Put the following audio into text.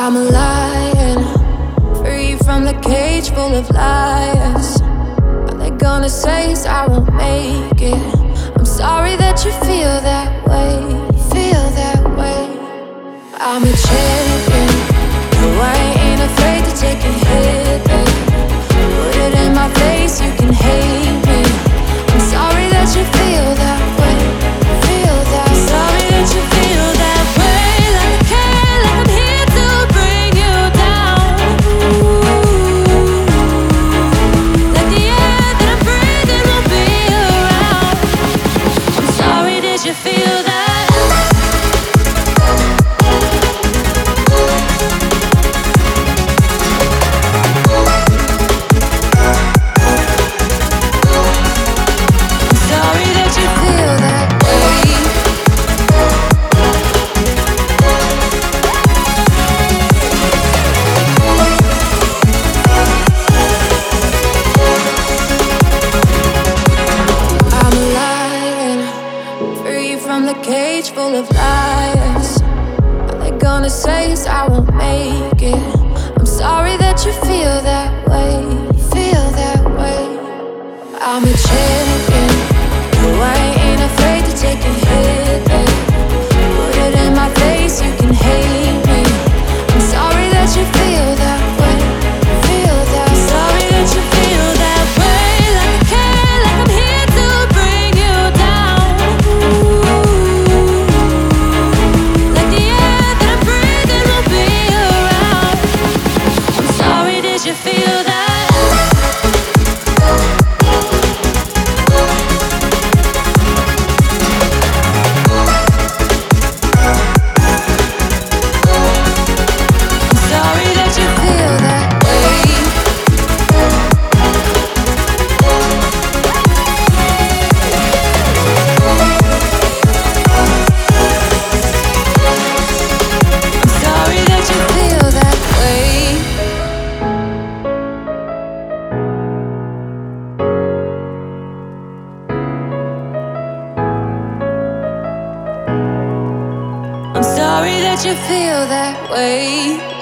I'm a lion, free from the cage full of liars. All they're gonna say is I won't make it. I'm sorry that you feel that way. from the cage full of lies. All they're gonna say is I won't make it. I'm sorry that you feel that way, feel that way. I'm a champion. you feel that way?